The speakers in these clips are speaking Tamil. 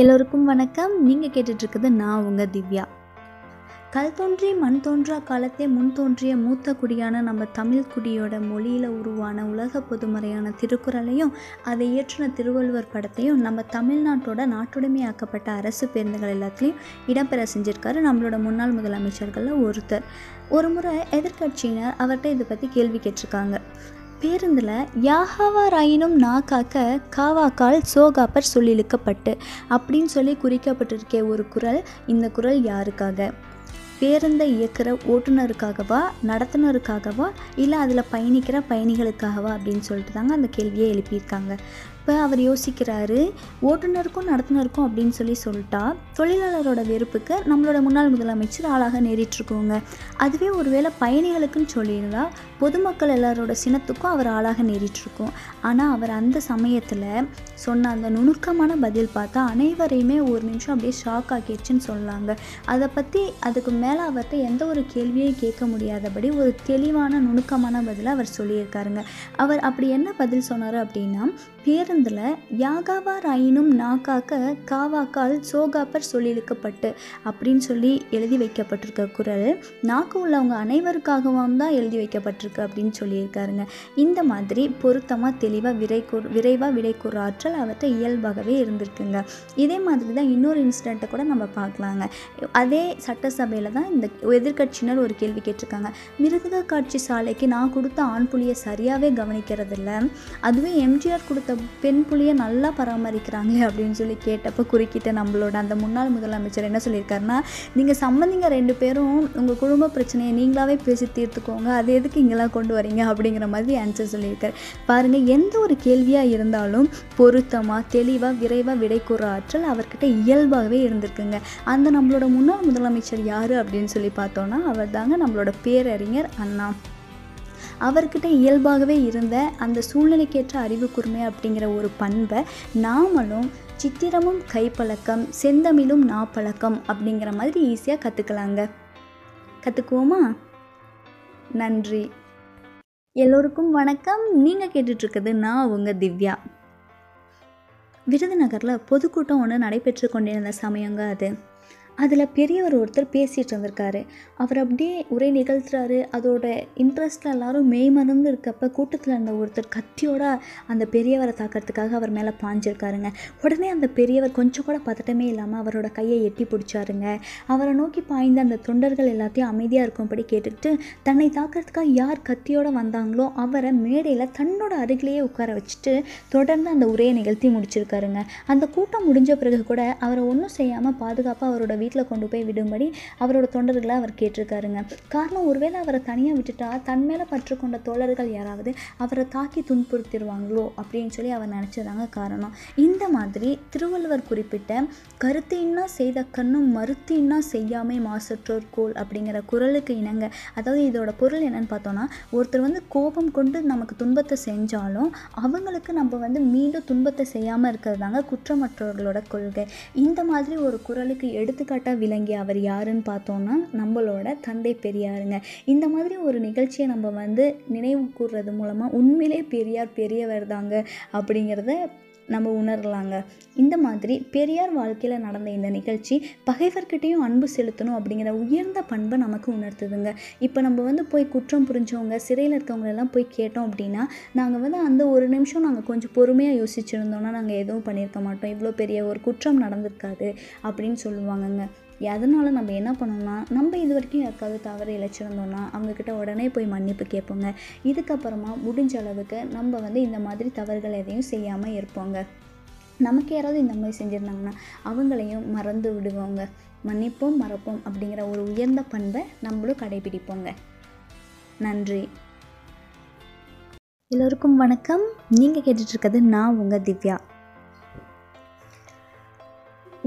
எல்லோருக்கும் வணக்கம் நீங்கள் கேட்டுட்ருக்குது நான் உங்கள் திவ்யா கல் தோன்றி மண் தோன்றா காலத்தே முன் தோன்றிய மூத்த குடியான நம்ம தமிழ் குடியோட மொழியில் உருவான உலக பொதுமறையான திருக்குறளையும் அதை இயற்றின திருவள்ளுவர் படத்தையும் நம்ம தமிழ்நாட்டோட நாட்டுடைமையாக்கப்பட்ட அரசு பேருந்துகள் எல்லாத்துலேயும் இடம்பெற செஞ்சுருக்காரு நம்மளோட முன்னாள் முதலமைச்சர்களில் ஒருத்தர் ஒரு முறை எதிர்கட்சியினர் அவர்கிட்ட இதை பற்றி கேள்வி கேட்டிருக்காங்க பேருந்தில் யாகாவா ராயினும் நா காக்க காவாக்கால் சோகாப்பர் சொல்லிழுக்கப்பட்டு அப்படின்னு சொல்லி குறிக்கப்பட்டிருக்க ஒரு குரல் இந்த குரல் யாருக்காக பேருந்தை இயக்கிற ஓட்டுநருக்காகவா நடத்துனருக்காகவா இல்லை அதில் பயணிக்கிற பயணிகளுக்காகவா அப்படின்னு சொல்லிட்டு தாங்க அந்த கேள்வியை எழுப்பியிருக்காங்க இப்போ அவர் யோசிக்கிறாரு ஓட்டுநருக்கும் நடத்துனருக்கும் அப்படின்னு சொல்லி சொல்லிட்டா தொழிலாளரோட வெறுப்புக்கு நம்மளோட முன்னாள் முதலமைச்சர் ஆளாக நேரிட்டுருக்கோங்க அதுவே ஒருவேளை பயணிகளுக்குன்னு சொல்லியிருந்தால் பொதுமக்கள் எல்லாரோட சினத்துக்கும் அவர் ஆளாக நேரிட்டுருக்கோம் ஆனால் அவர் அந்த சமயத்தில் சொன்ன அந்த நுணுக்கமான பதில் பார்த்தா அனைவரையுமே ஒரு நிமிஷம் அப்படியே ஷாக் ஆக்கிடுச்சுன்னு சொல்லாங்க அதை பற்றி அதுக்கு மேலே அவர்கிட்ட எந்த ஒரு கேள்வியும் கேட்க முடியாதபடி ஒரு தெளிவான நுணுக்கமான பதிலை அவர் சொல்லியிருக்காருங்க அவர் அப்படி என்ன பதில் சொன்னார் அப்படின்னா பேருந்து ஆனந்தில் யாகாவா ராயினும் நாக்காக்க காவாக்கால் சோகாப்பர் சொல்லியிருக்கப்பட்டு அப்படின்னு சொல்லி எழுதி வைக்கப்பட்டிருக்க குரல் நாக்கு உள்ளவங்க அனைவருக்காகவும் தான் எழுதி வைக்கப்பட்டிருக்கு அப்படின்னு சொல்லியிருக்காருங்க இந்த மாதிரி பொருத்தமாக தெளிவாக விரை விரைவாக விடை கூறு ஆற்றல் அவர்கிட்ட இயல்பாகவே இருந்திருக்குங்க இதே மாதிரி தான் இன்னொரு இன்சிடெண்ட்டை கூட நம்ம பார்க்கலாங்க அதே சட்டசபையில் தான் இந்த எதிர்கட்சியினர் ஒரு கேள்வி கேட்டிருக்காங்க மிருதக காட்சி சாலைக்கு நான் கொடுத்த ஆண் புலியை சரியாகவே கவனிக்கிறதில்ல அதுவே எம்ஜிஆர் கொடுத்த பெண் புலியை நல்லா பராமரிக்கிறாங்க அப்படின்னு சொல்லி கேட்டப்போ குறுக்கிட்ட நம்மளோட அந்த முன்னாள் முதலமைச்சர் என்ன சொல்லியிருக்காருன்னா நீங்கள் சம்மந்திங்க ரெண்டு பேரும் உங்கள் குடும்ப பிரச்சனையை நீங்களாவே பேசி தீர்த்துக்கோங்க அது எதுக்கு இங்கெல்லாம் கொண்டு வரீங்க அப்படிங்கிற மாதிரி ஆன்சர் சொல்லியிருக்காரு பாருங்கள் எந்த ஒரு கேள்வியாக இருந்தாலும் பொருத்தமாக தெளிவாக விரைவாக விடை கூற ஆற்றல் அவர்கிட்ட இயல்பாகவே இருந்திருக்குங்க அந்த நம்மளோட முன்னாள் முதலமைச்சர் யார் அப்படின்னு சொல்லி பார்த்தோன்னா அவர் தாங்க நம்மளோட பேரறிஞர் அண்ணா அவர்கிட்ட இயல்பாகவே இருந்த அந்த சூழ்நிலைக்கேற்ற அறிவு கூர்மை அப்படிங்கிற ஒரு பண்பை நாமளும் சித்திரமும் கைப்பழக்கம் செந்தமிழும் நாப்பழக்கம் அப்படிங்கிற மாதிரி ஈஸியாக கற்றுக்கலாங்க கற்றுக்குவோமா நன்றி எல்லோருக்கும் வணக்கம் நீங்கள் கேட்டுட்ருக்குது நான் உங்கள் திவ்யா விருதுநகரில் பொதுக்கூட்டம் ஒன்று நடைபெற்று கொண்டிருந்த சமயங்க அது அதில் பெரியவர் ஒருத்தர் பேசிகிட்டு இருந்திருக்காரு அவர் அப்படியே உரை நிகழ்த்துறாரு அதோட இன்ட்ரெஸ்ட்டில் எல்லோரும் மெய்மறந்து இருக்கப்ப கூட்டத்தில் இருந்த ஒருத்தர் கத்தியோட அந்த பெரியவரை தாக்கிறதுக்காக அவர் மேலே பாஞ்சிருக்காருங்க உடனே அந்த பெரியவர் கொஞ்சம் கூட பதட்டமே இல்லாமல் அவரோட கையை எட்டி பிடிச்சாருங்க அவரை நோக்கி பாய்ந்த அந்த தொண்டர்கள் எல்லாத்தையும் அமைதியாக இருக்கும்படி கேட்டுக்கிட்டு தன்னை தாக்கிறதுக்காக யார் கத்தியோட வந்தாங்களோ அவரை மேடையில் தன்னோட அருகிலேயே உட்கார வச்சுட்டு தொடர்ந்து அந்த உரையை நிகழ்த்தி முடிச்சிருக்காருங்க அந்த கூட்டம் முடிஞ்ச பிறகு கூட அவரை ஒன்றும் செய்யாமல் பாதுகாப்பாக அவரோட வீட்டில் கொண்டு போய் விடும்படி அவரோட தொண்டர்களை அவர் கேட்டிருக்காருங்க காரணம் ஒருவேளை அவரை தனியாக விட்டுட்டா தன் மேலே பற்று கொண்ட தோழர்கள் யாராவது அவரை தாக்கி துன்புறுத்திடுவாங்களோ அப்படின்னு சொல்லி அவர் நினச்சதாங்க காரணம் இந்த மாதிரி திருவள்ளுவர் குறிப்பிட்ட கருத்தின்னா செய்த கண்ணும் மறுத்தின்னா செய்யாமே மாசற்றோர் கோல் அப்படிங்கிற குரலுக்கு இணங்க அதாவது இதோட பொருள் என்னன்னு பார்த்தோன்னா ஒருத்தர் வந்து கோபம் கொண்டு நமக்கு துன்பத்தை செஞ்சாலும் அவங்களுக்கு நம்ம வந்து மீண்டும் துன்பத்தை செய்யாமல் இருக்கிறது தாங்க குற்றமற்றவர்களோட கொள்கை இந்த மாதிரி ஒரு குரலுக்கு எடுத்துக்க எடுத்துக்காட்டாக விளங்கிய அவர் யாருன்னு பார்த்தோன்னா நம்மளோட தந்தை பெரியாருங்க இந்த மாதிரி ஒரு நிகழ்ச்சியை நம்ம வந்து நினைவு கூர்றது மூலமாக உண்மையிலே பெரியார் பெரியவர் தாங்க அப்படிங்கிறத நம்ம உணரலாங்க இந்த மாதிரி பெரியார் வாழ்க்கையில் நடந்த இந்த நிகழ்ச்சி பகைவர்கிட்டையும் அன்பு செலுத்தணும் அப்படிங்கிற உயர்ந்த பண்பை நமக்கு உணர்த்துதுங்க இப்போ நம்ம வந்து போய் குற்றம் புரிஞ்சவங்க சிறையில் இருக்கவங்களெல்லாம் போய் கேட்டோம் அப்படின்னா நாங்கள் வந்து அந்த ஒரு நிமிஷம் நாங்கள் கொஞ்சம் பொறுமையாக யோசிச்சுருந்தோன்னா நாங்கள் எதுவும் பண்ணியிருக்க மாட்டோம் இவ்வளோ பெரிய ஒரு குற்றம் நடந்திருக்காது அப்படின்னு சொல்லுவாங்கங்க அதனால் நம்ம என்ன பண்ணோம்னா நம்ம இது வரைக்கும் யாருக்காவது தவறு இழைச்சிருந்தோம்னா அவங்கக்கிட்ட உடனே போய் மன்னிப்பு கேட்போங்க இதுக்கப்புறமா முடிஞ்ச அளவுக்கு நம்ம வந்து இந்த மாதிரி தவறுகள் எதையும் செய்யாமல் இருப்போங்க நமக்கு யாராவது இந்த மாதிரி செஞ்சுருந்தாங்கன்னா அவங்களையும் மறந்து விடுவோங்க மன்னிப்போம் மறப்போம் அப்படிங்கிற ஒரு உயர்ந்த பண்பை நம்மளும் கடைபிடிப்போங்க நன்றி எல்லோருக்கும் வணக்கம் நீங்கள் கேட்டுட்ருக்கிறது நான் உங்கள் திவ்யா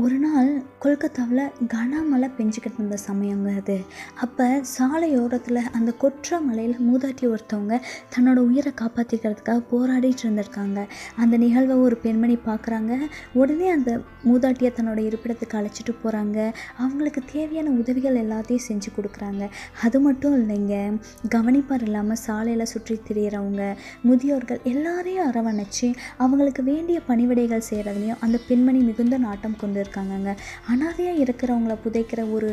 ஒரு நாள் கொல்கத்தாவில் கனமழை பெஞ்சிக்கிட்டு இருந்த சமயங்க அது அப்போ சாலையோரத்தில் அந்த கொற்ற மலையில் மூதாட்டி ஒருத்தவங்க தன்னோட உயிரை காப்பாற்றிக்கிறதுக்காக போராடிட்டு இருந்திருக்காங்க அந்த நிகழ்வை ஒரு பெண்மணி பார்க்குறாங்க உடனே அந்த மூதாட்டியை தன்னோட இருப்பிடத்துக்கு அழைச்சிட்டு போகிறாங்க அவங்களுக்கு தேவையான உதவிகள் எல்லாத்தையும் செஞ்சு கொடுக்குறாங்க அது மட்டும் இல்லைங்க கவனிப்பார் இல்லாமல் சாலையில் சுற்றி திரியிறவங்க முதியோர்கள் எல்லாரையும் அரவணைச்சு அவங்களுக்கு வேண்டிய பணிவிடைகள் செய்கிறதுலையும் அந்த பெண்மணி மிகுந்த நாட்டம் கொண்டு இருக்காங்கங்க அனாதையாக இருக்கிறவங்கள புதைக்கிற ஒரு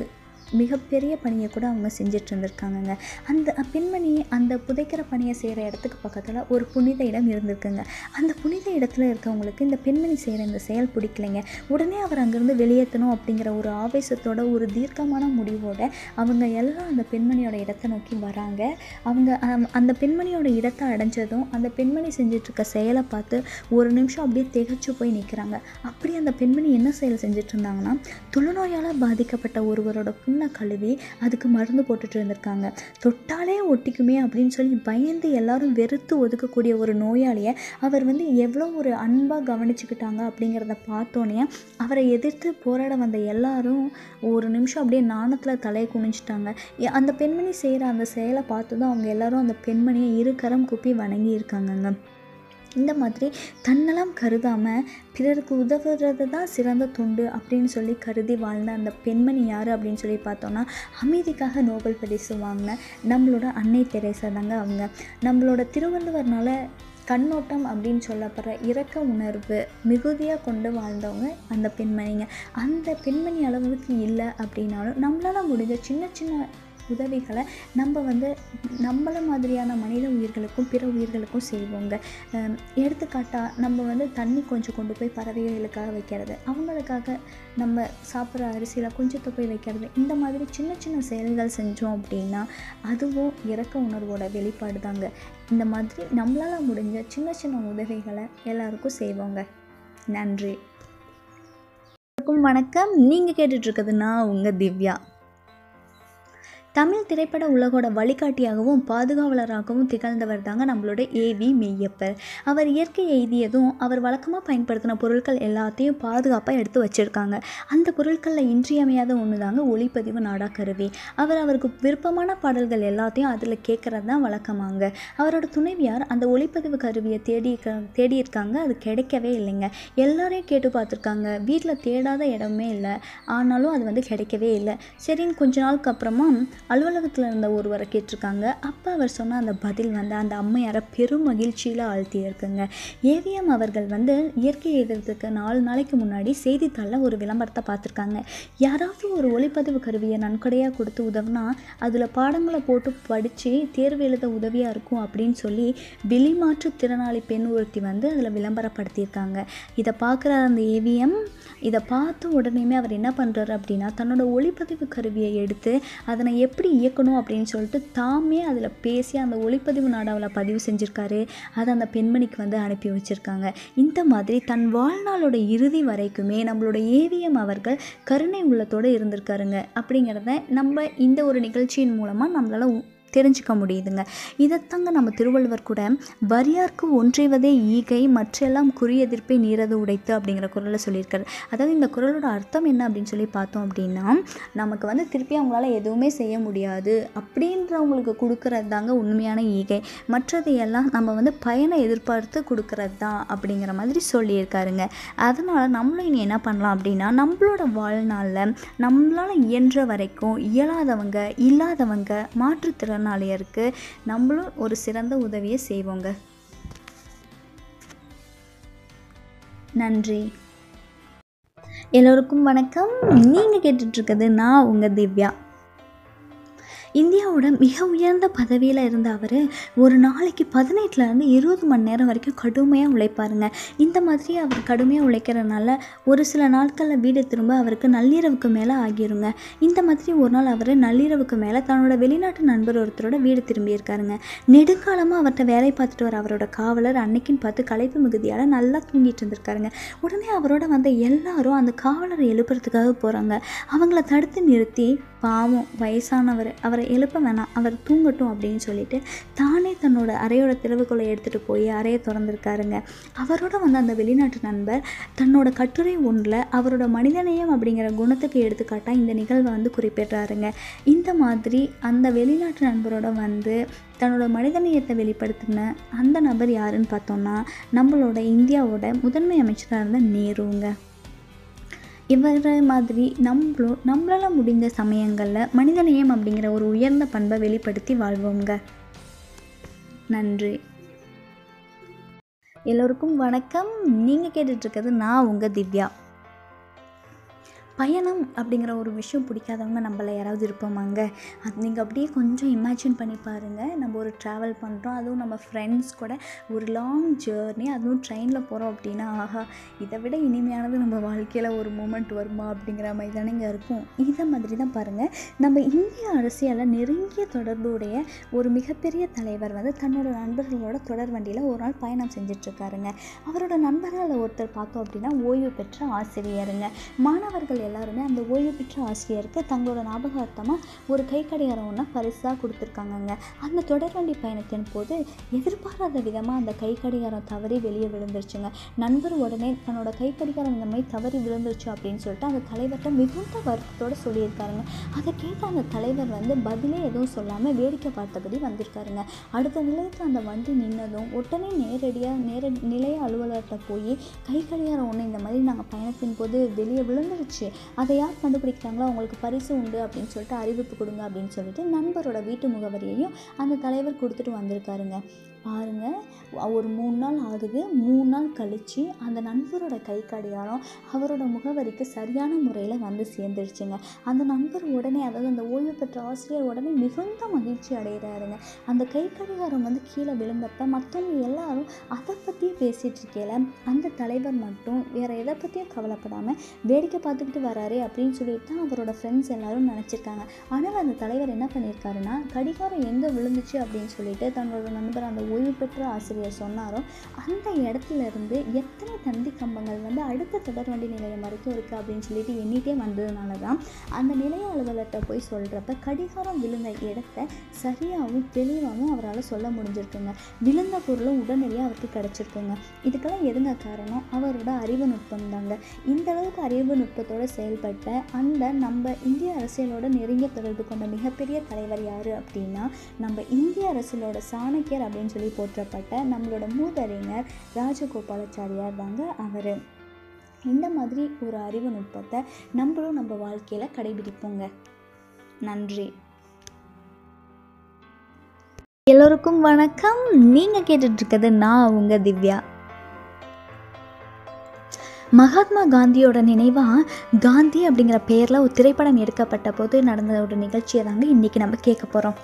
மிகப்பெரிய பணியை கூட அவங்க செஞ்சிட்டு இருந்திருக்காங்கங்க அந்த பெண்மணி அந்த புதைக்கிற பணியை செய்கிற இடத்துக்கு பக்கத்தில் ஒரு புனித இடம் இருந்திருக்குங்க அந்த புனித இடத்துல இருக்கவங்களுக்கு இந்த பெண்மணி செய்கிற இந்த செயல் பிடிக்கலைங்க உடனே அவர் அங்கேருந்து வெளியேற்றணும் அப்படிங்கிற ஒரு ஆவேசத்தோட ஒரு தீர்க்கமான முடிவோடு அவங்க எல்லாம் அந்த பெண்மணியோட இடத்தை நோக்கி வராங்க அவங்க அந்த பெண்மணியோட இடத்தை அடைஞ்சதும் அந்த பெண்மணி செஞ்சிட்ருக்க செயலை பார்த்து ஒரு நிமிஷம் அப்படியே திகச்சு போய் நிற்கிறாங்க அப்படி அந்த பெண்மணி என்ன செயல் செஞ்சிட்ருந்தாங்கன்னா தொழுநோயால் பாதிக்கப்பட்ட ஒருவரோட கண்ணை கழுவி அதுக்கு மருந்து போட்டுட்டு இருந்திருக்காங்க தொட்டாலே ஒட்டிக்குமே அப்படின்னு சொல்லி பயந்து எல்லாரும் வெறுத்து ஒதுக்கக்கூடிய ஒரு நோயாளியை அவர் வந்து எவ்வளோ ஒரு அன்பாக கவனிச்சுக்கிட்டாங்க அப்படிங்கிறத பார்த்தோன்னே அவரை எதிர்த்து போராட வந்த எல்லாரும் ஒரு நிமிஷம் அப்படியே நாணத்தில் தலையை குனிஞ்சிட்டாங்க அந்த பெண்மணி செய்கிற அந்த செயலை பார்த்து தான் அவங்க எல்லாரும் அந்த பெண்மணியை இரு கரம் குப்பி வணங்கியிருக்காங்கங்க இந்த மாதிரி தன்னெல்லாம் கருதாமல் பிறருக்கு உதவுறது தான் சிறந்த தொண்டு அப்படின்னு சொல்லி கருதி வாழ்ந்த அந்த பெண்மணி யார் அப்படின்னு சொல்லி பார்த்தோன்னா அமைதிக்காக நோபல் பரிசு வாங்கின நம்மளோட அன்னை தெரேசா தாங்க அவங்க நம்மளோட திருவள்ளுவர்னால கண்ணோட்டம் அப்படின்னு சொல்லப்படுற இரக்க உணர்வு மிகுதியாக கொண்டு வாழ்ந்தவங்க அந்த பெண்மணிங்க அந்த பெண்மணி அளவுக்கு இல்லை அப்படின்னாலும் நம்மளால் முடிஞ்ச சின்ன சின்ன உதவிகளை நம்ம வந்து நம்மள மாதிரியான மனித உயிர்களுக்கும் பிற உயிர்களுக்கும் செய்வோங்க எடுத்துக்காட்டாக நம்ம வந்து தண்ணி கொஞ்சம் கொண்டு போய் பறவைகளுக்காக வைக்கிறது அவங்களுக்காக நம்ம சாப்பிட்ற அரிசியில் கொஞ்சம் போய் வைக்கிறது இந்த மாதிரி சின்ன சின்ன செயல்கள் செஞ்சோம் அப்படின்னா அதுவும் இறக்க உணர்வோட வெளிப்பாடு தாங்க இந்த மாதிரி நம்மளால் முடிஞ்ச சின்ன சின்ன உதவிகளை எல்லாருக்கும் செய்வோங்க நன்றி வணக்கம் நீங்கள் கேட்டுட்ருக்குதுன்னா உங்கள் திவ்யா தமிழ் திரைப்பட உலகோட வழிகாட்டியாகவும் பாதுகாவலராகவும் திகழ்ந்தவர் தாங்க நம்மளோட ஏவி மெய்யப்பர் அவர் இயற்கை எய்தியதும் அவர் வழக்கமாக பயன்படுத்தின பொருட்கள் எல்லாத்தையும் பாதுகாப்பாக எடுத்து வச்சுருக்காங்க அந்த பொருட்களில் இன்றியமையாத ஒன்று தாங்க ஒளிப்பதிவு நாடா கருவி அவர் அவருக்கு விருப்பமான பாடல்கள் எல்லாத்தையும் அதில் கேட்குறது தான் வழக்கமாங்க அவரோட துணைவியார் அந்த ஒளிப்பதிவு கருவியை தேடி தேடியிருக்காங்க அது கிடைக்கவே இல்லைங்க எல்லாரையும் கேட்டு பார்த்துருக்காங்க வீட்டில் தேடாத இடமே இல்லை ஆனாலும் அது வந்து கிடைக்கவே இல்லை சரின்னு கொஞ்ச நாளுக்கு அப்புறமா அலுவலகத்தில் இருந்த ஒருவரை கேட்டிருக்காங்க அப்போ அவர் சொன்ன அந்த பதில் வந்து அந்த அம்மையாரை பெரும் மகிழ்ச்சியில் ஆழ்த்தியிருக்குங்க ஏவிஎம் அவர்கள் வந்து இயற்கை எழுதுறதுக்கு நாலு நாளைக்கு முன்னாடி செய்தித்தாளில் ஒரு விளம்பரத்தை பார்த்துருக்காங்க யாராவது ஒரு ஒளிப்பதிவு கருவியை நன்கொடையாக கொடுத்து உதவுனா அதில் பாடங்களை போட்டு படித்து தேர்வு எழுத உதவியாக இருக்கும் அப்படின்னு சொல்லி வெளிமாற்று திறனாளி பெண் ஒருத்தி வந்து அதில் விளம்பரப்படுத்தியிருக்காங்க இதை பார்க்குற அந்த ஏவிஎம் இதை பார்த்து உடனேயுமே அவர் என்ன பண்ணுறாரு அப்படின்னா தன்னோட ஒளிப்பதிவு கருவியை எடுத்து அதனை எப் எப்படி இயக்கணும் அப்படின்னு சொல்லிட்டு தாமே அதில் பேசி அந்த ஒளிப்பதிவு நாடாவில் பதிவு செஞ்சுருக்காரு அதை அந்த பெண்மணிக்கு வந்து அனுப்பி வச்சுருக்காங்க இந்த மாதிரி தன் வாழ்நாளோட இறுதி வரைக்குமே நம்மளோட ஏவிஎம் அவர்கள் கருணை உள்ளத்தோடு இருந்திருக்காருங்க அப்படிங்கிறத நம்ம இந்த ஒரு நிகழ்ச்சியின் மூலமாக நம்மளால் தெரிஞ்சுக்க முடியுதுங்க இதைத்தாங்க நம்ம திருவள்ளுவர் கூட வரியார்க்கு ஒன்றைவதே ஈகை மற்றெல்லாம் குறி எதிர்ப்பை நீரது உடைத்து அப்படிங்கிற குரலை சொல்லியிருக்காரு அதாவது இந்த குரலோட அர்த்தம் என்ன அப்படின்னு சொல்லி பார்த்தோம் அப்படின்னா நமக்கு வந்து திருப்பி அவங்களால எதுவுமே செய்ய முடியாது அப்படின்றவங்களுக்கு கொடுக்கறது தாங்க உண்மையான ஈகை மற்றது எல்லாம் நம்ம வந்து பயனை எதிர்பார்த்து கொடுக்கறது தான் அப்படிங்கிற மாதிரி சொல்லியிருக்காருங்க அதனால் நம்மளும் இனி என்ன பண்ணலாம் அப்படின்னா நம்மளோட வாழ்நாளில் நம்மளால் இயன்ற வரைக்கும் இயலாதவங்க இல்லாதவங்க மாற்றுத்திறன் சரணாலயம் இருக்குது நம்மளும் ஒரு சிறந்த உதவியை செய்வோங்க நன்றி எல்லோருக்கும் வணக்கம் நீங்கள் கேட்டுட்ருக்கிறது நான் உங்கள் திவ்யா இந்தியாவோட மிக உயர்ந்த பதவியில் இருந்த அவர் ஒரு நாளைக்கு பதினெட்டுலேருந்து இருபது மணி நேரம் வரைக்கும் கடுமையாக உழைப்பாருங்க இந்த மாதிரி அவர் கடுமையாக உழைக்கிறனால ஒரு சில நாட்களில் வீடு திரும்ப அவருக்கு நள்ளிரவுக்கு மேலே ஆகிருங்க இந்த மாதிரி ஒரு நாள் அவர் நள்ளிரவுக்கு மேலே தன்னோட வெளிநாட்டு நண்பர் ஒருத்தரோட வீடு திரும்பியிருக்காருங்க நெடுங்காலமாக அவர்கிட்ட வேலை பார்த்துட்டு வர அவரோட காவலர் அன்னைக்குன்னு பார்த்து கலைப்பு மிகுதியால் நல்லா தூங்கிட்டு இருந்திருக்காருங்க உடனே அவரோட வந்த எல்லாரும் அந்த காவலரை எழுப்புறதுக்காக போகிறாங்க அவங்கள தடுத்து நிறுத்தி பாவம் வயசானவர் அவரை எழுப்ப வேணாம் அவர் தூங்கட்டும் அப்படின்னு சொல்லிட்டு தானே தன்னோட அறையோட திறவுக்குள்ளே எடுத்துகிட்டு போய் அறையை திறந்துருக்காருங்க அவரோட வந்து அந்த வெளிநாட்டு நண்பர் தன்னோட கட்டுரை ஒன்றில் அவரோட மனிதநேயம் அப்படிங்கிற குணத்துக்கு எடுத்துக்காட்டாக இந்த நிகழ்வை வந்து குறிப்பிடுறாருங்க இந்த மாதிரி அந்த வெளிநாட்டு நண்பரோட வந்து தன்னோட மனிதநேயத்தை வெளிப்படுத்தின அந்த நபர் யாருன்னு பார்த்தோன்னா நம்மளோட இந்தியாவோட முதன்மை அமைச்சராக இருந்த நேருங்க இவரை மாதிரி நம்மளும் நம்மளால் முடிந்த சமயங்களில் மனிதநேயம் அப்படிங்கிற ஒரு உயர்ந்த பண்பை வெளிப்படுத்தி வாழ்வோங்க நன்றி எல்லோருக்கும் வணக்கம் நீங்கள் கேட்டுட்ருக்கிறது நான் உங்கள் திவ்யா பயணம் அப்படிங்கிற ஒரு விஷயம் பிடிக்காதவங்க நம்மள யாராவது இருப்போமாங்க அது நீங்கள் அப்படியே கொஞ்சம் இமேஜின் பண்ணி பாருங்கள் நம்ம ஒரு ட்ராவல் பண்ணுறோம் அதுவும் நம்ம ஃப்ரெண்ட்ஸ் கூட ஒரு லாங் ஜேர்னி அதுவும் ட்ரெயினில் போகிறோம் அப்படின்னா ஆஹா இதை விட இனிமையானது நம்ம வாழ்க்கையில் ஒரு மூமெண்ட் வருமா அப்படிங்கிற மாதிரி தானேங்க இருக்கும் இதை மாதிரி தான் பாருங்கள் நம்ம இந்திய அரசியலில் நெருங்கிய தொடர்புடைய ஒரு மிகப்பெரிய தலைவர் வந்து தன்னோட நண்பர்களோட தொடர் வண்டியில் ஒரு நாள் பயணம் செஞ்சிட்ருக்காருங்க அவரோட நண்பர்களில் ஒருத்தர் பார்த்தோம் அப்படின்னா ஓய்வு பெற்ற ஆசிரியருங்க மாணவர்கள் எல்லாருமே அந்த ஓய்வு பெற்ற ஆசிரியருக்கு தங்களோட ஞாபகார்த்தமாக ஒரு கை கடிகாரம் ஒன்றா பரிசாக கொடுத்துருக்காங்கங்க அந்த தொடர்வண்டி பயணத்தின் போது எதிர்பாராத விதமாக அந்த கை கடிகாரம் தவறி வெளியே விழுந்துருச்சுங்க நண்பர் உடனே தன்னோட கை கடிகாரம் இந்த மாதிரி தவறி விழுந்துருச்சு அப்படின்னு சொல்லிட்டு அந்த தலைவர்கிட்ட மிகுந்த வருத்தத்தோடு சொல்லியிருக்காருங்க அதை கேட்ட அந்த தலைவர் வந்து பதிலே எதுவும் சொல்லாமல் வேடிக்கை பார்த்தபடி வந்திருக்காருங்க அடுத்த நிலையத்தில் அந்த வண்டி நின்னதும் உடனே நேரடியாக நேர நிலைய அலுவலர்கிட்ட போய் கை கடிகாரம் ஒன்று இந்த மாதிரி நாங்கள் பயணத்தின் போது வெளியே விழுந்துருச்சு அதை யார் கண்டுபிடிக்கிறாங்களோ அவங்களுக்கு பரிசு உண்டு அப்படின்னு சொல்லிட்டு அறிவிப்பு கொடுங்க அப்படின்னு சொல்லிட்டு நண்பரோட வீட்டு முகவரியையும் அந்த தலைவர் கொடுத்துட்டு வந்திருக்காருங்க பாருங்கள் ஒரு மூணு நாள் ஆகுது மூணு நாள் கழித்து அந்த நண்பரோட கை கடிகாரம் அவரோட முகவரிக்கு சரியான முறையில் வந்து சேர்ந்துருச்சுங்க அந்த நண்பர் உடனே அதாவது அந்த ஓய்வு பெற்ற ஆசிரியர் உடனே மிகுந்த மகிழ்ச்சி அடைகிறாருங்க அந்த கை கடிகாரம் வந்து கீழே விழுந்தப்ப மற்றவங்க எல்லாரும் அதை பற்றியும் பேசிகிட்டு இருக்கையில் அந்த தலைவர் மட்டும் வேறு எதை பற்றியும் கவலைப்படாமல் வேடிக்கை பார்த்துக்கிட்டு வராரு அப்படின்னு சொல்லிட்டு தான் அவரோட ஃப்ரெண்ட்ஸ் எல்லாரும் நினச்சிருக்காங்க ஆனால் அந்த தலைவர் என்ன பண்ணியிருக்காருன்னா கடிகாரம் எங்கே விழுந்துச்சு அப்படின்னு சொல்லிட்டு தன்னோட நண்பர் அந்த ஓய்வு பெற்ற ஆசிரியர் சொன்னாரோ அந்த இடத்துல இருந்து எத்தனை தந்தி கம்பங்கள் வந்து அடுத்த தொடர்வண்டி நிலையம் வரைக்கும் இருக்குது அப்படின்னு சொல்லிட்டு எண்ணிட்டே வந்ததுனால தான் அந்த நிலைய அலுவலர்கிட்ட போய் சொல்கிறப்ப கடிகாரம் விழுந்த இடத்த சரியாகவும் தெளிவாகவும் அவரால் சொல்ல முடிஞ்சிருக்குங்க விழுந்த பொருளும் உடனடியாக அவருக்கு கிடச்சிருக்குங்க இதுக்கெல்லாம் எதுங்க காரணம் அவரோட அறிவு நுட்பம் தாங்க இந்த அளவுக்கு அறிவு நுட்பத்தோடு செயல்பட்ட அந்த நம்ம இந்திய அரசியலோட நெருங்கிய தொடர்பு கொண்ட மிகப்பெரிய தலைவர் யார் அப்படின்னா நம்ம இந்திய அரசியலோட சாணக்கியர் அப்படின்னு சொல்லி போற்றப்பட்ட நம்மளோட மூதறிஞர் ராஜகோபாலாச்சாரியார் தாங்க அவர் இந்த மாதிரி ஒரு அறிவு நுட்பத்தை நம்மளும் நம்ம வாழ்க்கையில் கடைபிடிப்போங்க நன்றி எல்லோருக்கும் வணக்கம் நீங்கள் கேட்டுட்ருக்கிறது நான் அவங்க திவ்யா மகாத்மா காந்தியோட நினைவாக காந்தி அப்படிங்கிற பேரில் ஒரு திரைப்படம் எடுக்கப்பட்ட போது நடந்த ஒரு நிகழ்ச்சியை தாங்க இன்றைக்கி நம்ம கேட்க போகிறோம்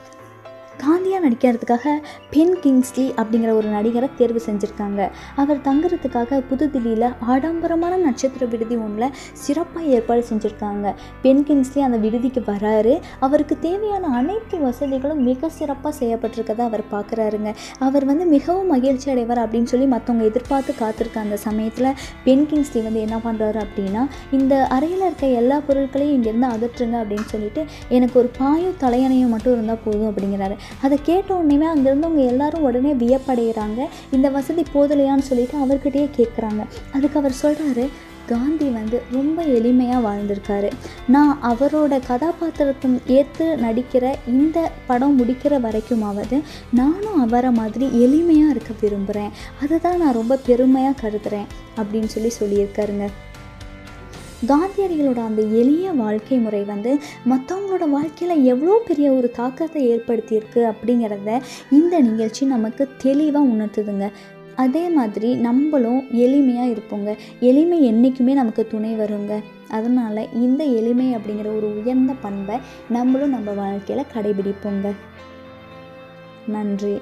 காந்தியாக நடிக்கிறதுக்காக பென் கிங்ஸ்லி அப்படிங்கிற ஒரு நடிகரை தேர்வு செஞ்சுருக்காங்க அவர் தங்குறதுக்காக புதுதில்லியில் ஆடம்பரமான நட்சத்திர விடுதி ஒன்றில் சிறப்பாக ஏற்பாடு செஞ்சுருக்காங்க பென் கிங்ஸ்லி அந்த விடுதிக்கு வராரு அவருக்கு தேவையான அனைத்து வசதிகளும் மிக சிறப்பாக செய்யப்பட்டிருக்கதை அவர் பார்க்குறாருங்க அவர் வந்து மிகவும் மகிழ்ச்சி அடைவார் அப்படின்னு சொல்லி மற்றவங்க எதிர்பார்த்து காத்திருக்க அந்த சமயத்தில் பென் கிங்ஸ்லி வந்து என்ன பண்ணுறாரு அப்படின்னா இந்த அறையில் இருக்க எல்லா பொருட்களையும் இங்கேருந்து அகற்றுங்க அப்படின்னு சொல்லிட்டு எனக்கு ஒரு பாயும் தலையணையும் மட்டும் இருந்தால் போதும் அப்படிங்கிறாரு அதை கேட்ட உடனேமே அங்கேருந்தவங்க எல்லாரும் உடனே வியப்படைகிறாங்க இந்த வசதி போதலையான்னு சொல்லிட்டு அவர்கிட்டயே கேட்குறாங்க அதுக்கு அவர் சொல்கிறாரு காந்தி வந்து ரொம்ப எளிமையாக வாழ்ந்திருக்காரு நான் அவரோட கதாபாத்திரத்தை ஏற்று நடிக்கிற இந்த படம் முடிக்கிற வரைக்குமாவது நானும் அவரை மாதிரி எளிமையாக இருக்க விரும்புகிறேன் அதை தான் நான் ரொம்ப பெருமையாக கருதுறேன் அப்படின்னு சொல்லி சொல்லியிருக்காருங்க காந்தியடிகளோட அந்த எளிய வாழ்க்கை முறை வந்து மற்றவங்களோட வாழ்க்கையில் எவ்வளோ பெரிய ஒரு தாக்கத்தை ஏற்படுத்தியிருக்கு அப்படிங்கிறத இந்த நிகழ்ச்சி நமக்கு தெளிவாக உணர்த்துதுங்க அதே மாதிரி நம்மளும் எளிமையாக இருப்போங்க எளிமை என்றைக்குமே நமக்கு துணை வருங்க அதனால் இந்த எளிமை அப்படிங்கிற ஒரு உயர்ந்த பண்பை நம்மளும் நம்ம வாழ்க்கையில் கடைபிடிப்போங்க நன்றி